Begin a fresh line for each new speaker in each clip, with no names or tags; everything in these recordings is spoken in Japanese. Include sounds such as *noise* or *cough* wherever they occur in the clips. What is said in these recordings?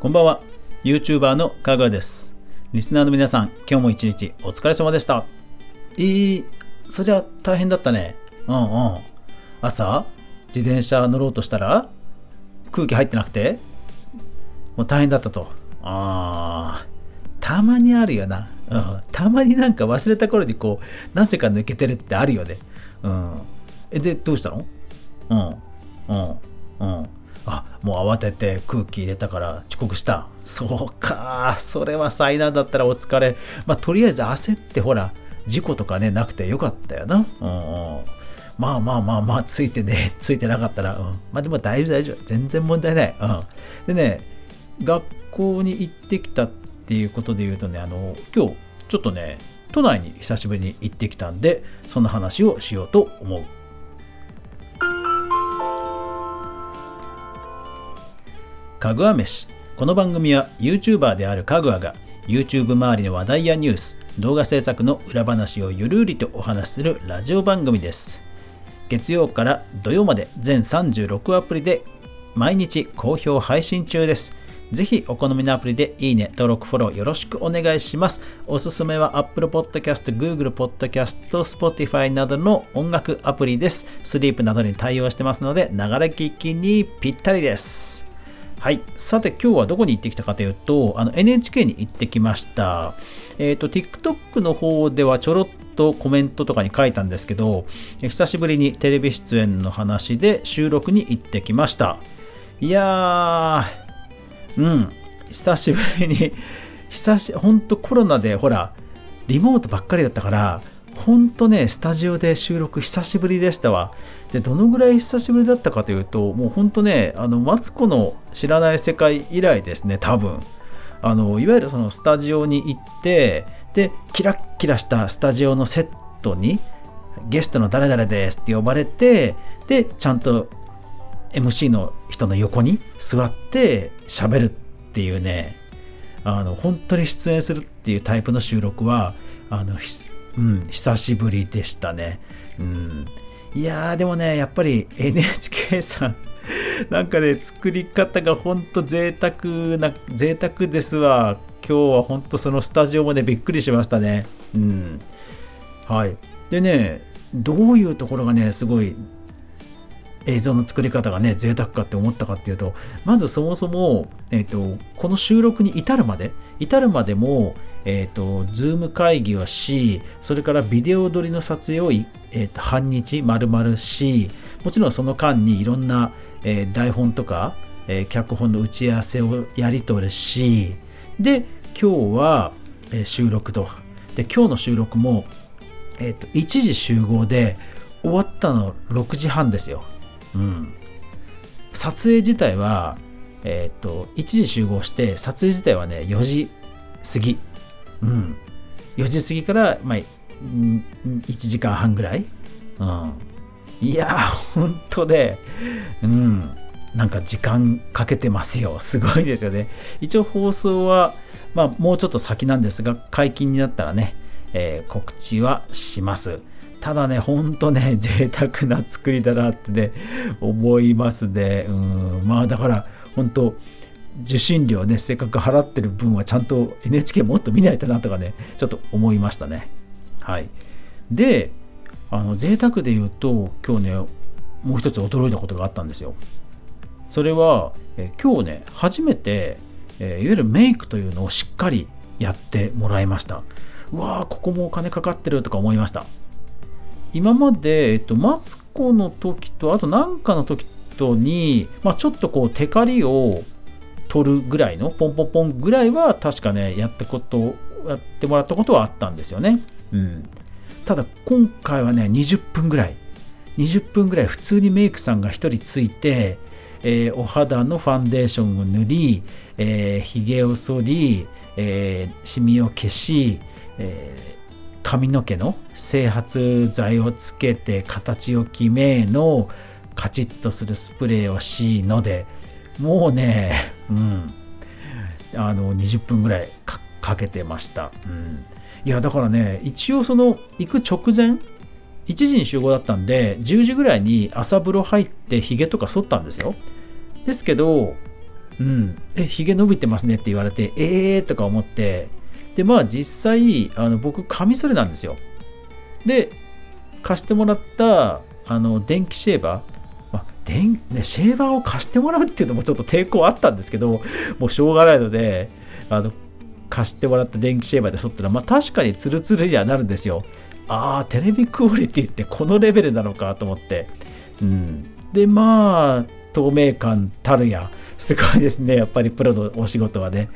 こんばんは。YouTuber のかぐわです。リスナーの皆さん今日も一日お疲れ様でした。えー、そりゃ大変だったね。うんうん。朝自転車乗ろうとしたら空気入ってなくてもう大変だったと。あーたまにあるよな、うん、たまになんか忘れた頃にこうなぜか抜けてるってあるよね。うん。えでどうしたの？うん。うん。うんあもう慌てて空気入れたから遅刻した。そうか。それは災難だったらお疲れ。まあとりあえず焦ってほら事故とかねなくてよかったよな。うんうん。まあまあまあまあついてね *laughs* ついてなかったら、うん、まあでも大丈夫大丈夫。全然問題ない、うん、でね学校に行ってきたっていうことで言うとねあの今日ちょっとね都内に久しぶりに行ってきたんでその話をしようと思う。かぐわ飯この番組は YouTuber であるかぐわが YouTube 周りの話題やニュース動画制作の裏話をゆるりとお話しするラジオ番組です月曜から土曜まで全36アプリで毎日好評配信中ですぜひお好みのアプリでいいね、登録、フォローよろしくお願いします。おすすめは Apple Podcast、Google Podcast、Spotify などの音楽アプリです。スリープなどに対応してますので、ながら聞きにぴったりです。はい。さて、今日はどこに行ってきたかというと、あの NHK に行ってきました。えっ、ー、と、TikTok の方ではちょろっとコメントとかに書いたんですけど、久しぶりにテレビ出演の話で収録に行ってきました。いやー、うん、久しぶりに、*laughs* 久し、ほんとコロナで、ほら、リモートばっかりだったから、ほんとね、スタジオで収録久しぶりでしたわ。でどのぐらい久しぶりだったかというともうほんとねあのマツコの知らない世界以来ですね多分あのいわゆるそのスタジオに行ってでキラッキラしたスタジオのセットにゲストの誰々ですって呼ばれてでちゃんと MC の人の横に座って喋るっていうねあの本当に出演するっていうタイプの収録はあの、うん、久しぶりでしたね。うんいやーでもねやっぱり NHK さんなんかね作り方がほんと贅沢な贅沢ですわ。今日はほんとそのスタジオもねびっくりしましたね。うん。はい。でねどういうところがねすごい映像の作り方がね贅沢かって思ったかっていうとまずそもそも、えーと、この収録に至るまで至るまでも、えーと、ズーム会議をしそれからビデオ撮りの撮影を、えーと、半日丸々しもちろんその間にいろんな、えー、台本とか、えー、脚本の打ち合わせをやり取りしで今日は、えー、収録と。で今日の収録も、えー、と1時集合で終わったの6時半ですよ。うん、撮影自体は、えっ、と1時集合して撮影自体はね4時過ぎ、うん、4時過ぎから、まあ、1時間半ぐらい、うん、いやほんとねうん。なんか時間かけてますよ。すごいですよね。一応放送は、まあ、もうちょっと先なんですが解禁になったらね、えー、告知はします。ただね、ほんとね、*laughs* 贅沢な作りだなってね、思いますね。うん、まあだから、本当受信料ね、せっかく払ってる分はちゃんと NHK もっと見ないとなとかね、ちょっと思いましたね。はい。で、あの、贅沢で言うと、今日ね、もう一つ驚いたことがあったんですよ。それは、え今日ね、初めて、えいわゆるメイクというのをしっかりやってもらいました。うわー、ここもお金かかってるとか思いました。今まで、えっと、マツコの時とあと何かの時とに、まあ、ちょっとこうテカリを取るぐらいのポンポンポンぐらいは確かねやったことやってもらったことはあったんですよね、うん、ただ今回はね20分ぐらい。20分ぐらい普通にメイクさんが1人ついて、えー、お肌のファンデーションを塗り、えー、髭を剃り、えー、シミを消し、えー髪の毛の整髪剤をつけて形を決めのカチッとするスプレーをしのでもうね、うん、あの20分ぐらいかけてました、うん、いやだからね一応その行く直前1時に集合だったんで10時ぐらいに朝風呂入ってヒゲとか剃ったんですよ。ですけどうん。えひげ伸びてますねって言われてえー、とか思ってでまあ実際あの僕カミソリなんですよ。で貸してもらったあの電気シェーバー、電ね、シェーバーを貸してもらうっていうのもちょっと抵抗あったんですけどもうしょうがないのであの貸してもらった電気シェーバーで剃ったら、まあ、確かにツルツルにはなるんですよ。ああテレビクオリティってこのレベルなのかと思って、うん、でまあ透明感たるやすごいですね。やっぱりプロのお仕事はね。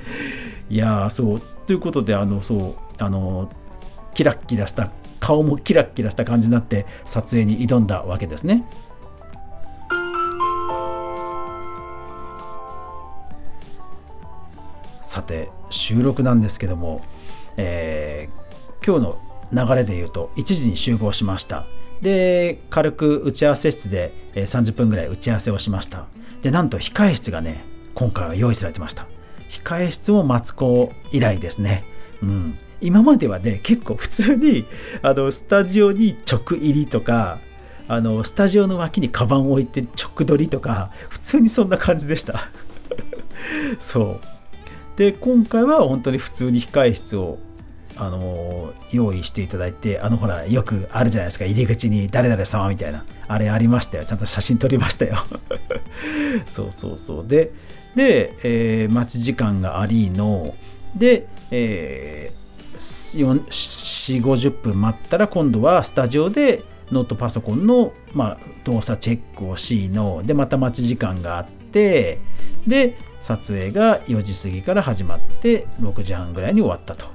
いやそう。ということであのそうあのキラッキラした顔もキラッキラした感じになって撮影に挑んだわけですね。さて収録なんですけども、えー、今日の流れで言うと1時に集合しました。で軽く打ち合わせ室で30分ぐらい打ち合わせをしました。でなんと控え室がね今回は用意されてました。控え室もマツコ以来ですね。うん。今まではね結構普通にあのスタジオに直入りとかあのスタジオの脇にカバンを置いて直撮りとか普通にそんな感じでした。*laughs* そう。で今回は本当に普通に控え室をあの用意していただいてあのほらよくあるじゃないですか。入り口に誰々様みたいな。あれありましたよ。ちゃんと写真撮りましたよ。*laughs* そうそうそう。でで、えー、待ち時間がありので、えー4 50分待ったら今度はスタジオでノートパソコンの、まあ、動作チェックをしのでまた待ち時間があっててで撮影が4時過ぎから始まって6時半ぐらいに終わったと。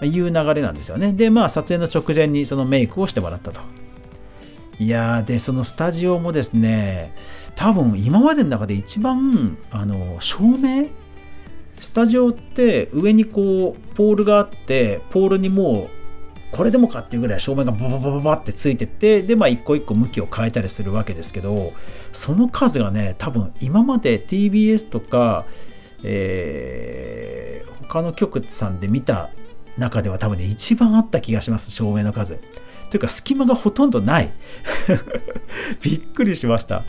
いう流れなんですよね。でまあ撮影の直前にそのメイクをしてもらったと。いやーでそのスタジオもですね多分今までの中で一番あの照明？スタジオって上にこうポールがあってポールにもうこれでもかっていうぐらい照明がバババババってついてってでまあ一個一個向きを変えたりするわけですけどその数がね多分今まで TBS とか、えー、他の局さんで見た中では多分ね一番あった気がします照明の数。というか隙間がほとんどない。*laughs* びっくりしました。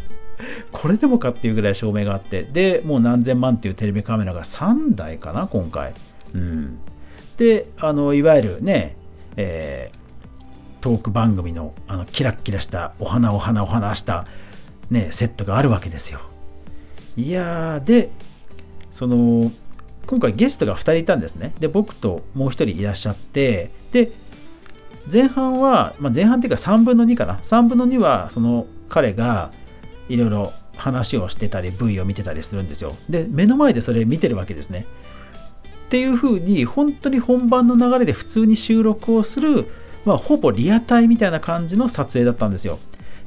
これでもかっていうぐらい照明があって。でもう何千万っていうテレビカメラが3台かな今回、うん、であのいわゆるね、えー、トーク番組のあのキラッキラしたお花お花お花した、ね、セットがあるわけですよ。いやーでその今回ゲストが2人いたんですね。で僕ともう1人いらっしゃってで前半は、まあ、前半っていうか3分の2かな。3分の2はその彼がいろいろ話をしてたり V を見てたりするんですよ。で目の前でそれ見てるわけですね。っていう風に本当に本番の流れで普通に収録をする、まあ、ほぼリアタイみたいな感じの撮影だったんですよ。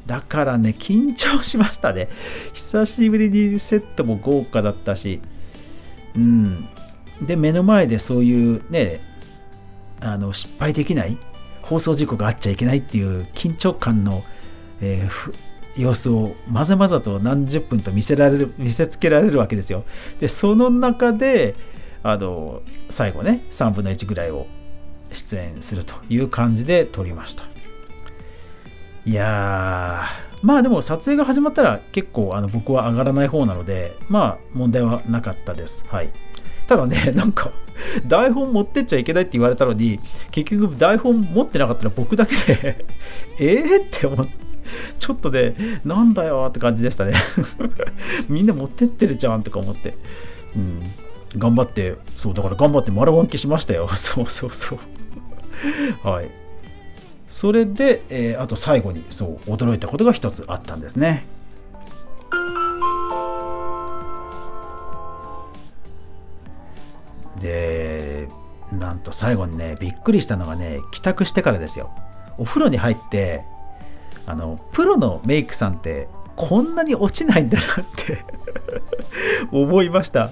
だからね緊張しましたね。*laughs* 久しぶりにセットも豪華だったし。うん。で目の前でそういうねあの失敗できない放送事故があっちゃいけないっていう緊張感の、えー、様子をまざまざと何十分と見せられる見せつけられるわけですよ。でその中であの最後ね3分の1ぐらいを出演するという感じで撮りました。いやーまあでも撮影が始まったら結構あの僕は上がらない方なのでまあ問題はなかったです。はい。ただね、*laughs* なんか台本持ってっちゃいけないって言われたのに結局台本持ってなかったら僕だけで *laughs* ええって思って。ちょっとね、なんだよって感じでしたね *laughs* みんな持ってってるじゃんとか思って。うん。頑張って、そう、だから頑張って丸暗記しましたよ。*laughs* そうそうそう。はい。それで、えー、あと最後に、そう、驚いたことが一つあったんですね。で、なんと最後にね、びっくりしたのがね、帰宅してからですよ。お風呂に入って、あのプロのメイクさんってこんなに落ちないんだなって *laughs* 思いました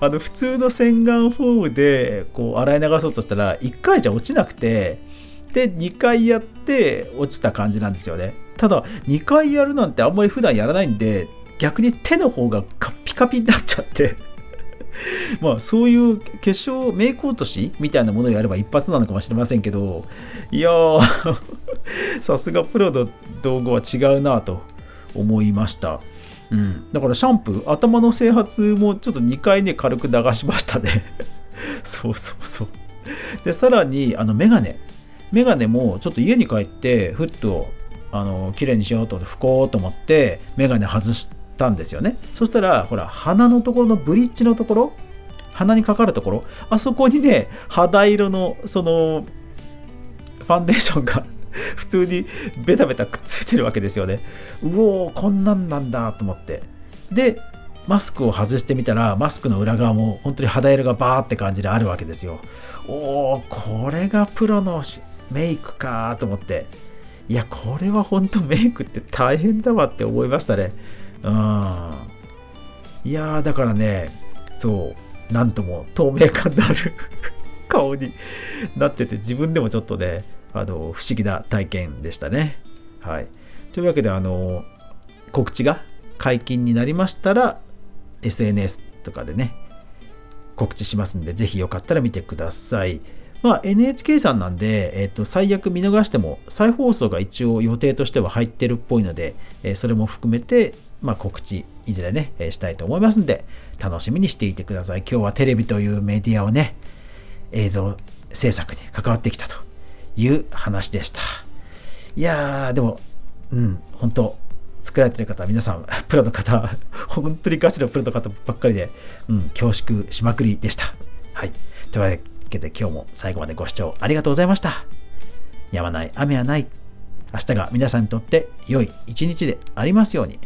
あの普通の洗顔フォームでこう洗い流そうとしたら1回じゃ落ちなくてで2回やって落ちた感じなんですよね。ただ2回やるなんてあんまり普段やらないんで逆に手の方がカピカピになっちゃって。*laughs* まあそういう化粧メイク落としみたいなものをやれば一発なのかもしれませんけどいや *laughs* さすがプロの道具は違うなと思いました。うん、だからシャンプー頭の整髪もちょっと2回ね軽く流しましたね。*laughs* そうそうそう。でさらにあのメガネ。メガネもちょっと家に帰ってふっとあの綺麗にしようと思って拭こうと思ってメガネ外したんですよね。そしたらほら鼻のところのブリッジのところ鼻にかかるところあそこにね肌色のそのファンデーションが *laughs* 普通にベタベタくっついてるわけですよね。うおーこんなんなんだと思って。でマスクを外してみたらマスクの裏側も本当に肌色がバーって感じであるわけですよ。おおこれがプロのメイクかと思って。いやこれは本当メイクって大変だわって思いましたね。うん。いやーだからねそうなんとも透明感のある *laughs* 顔になってて自分でもちょっとねあの不思議な体験でしたね。はい、というわけであの告知が解禁になりましたら SNS とかでね告知しますんでぜひよかったら見てください。まあ、NHK さんなんで、えーと、最悪見逃しても再放送が一応予定としては入ってるっぽいので、え、それも含めて、まあ、告知いずれね、え、したいと思いますんで楽しみにしていてください。今日はテレビというメディアをね映像制作に関わってきたという話でした。いやー、でも、うん、本当作られてる方、皆さん、*laughs* プロの方、本当にガチのプロの方ばっかりで、うん、恐縮しまくりでした。はい。というわけで、今日も最後までご視聴ありがとうございました。やまない雨はない。明日が皆さんにとって良い一日でありますように。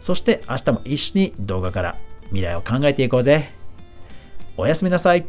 そして明日も一緒に動画から未来を考えていこうぜ。おやすみなさい。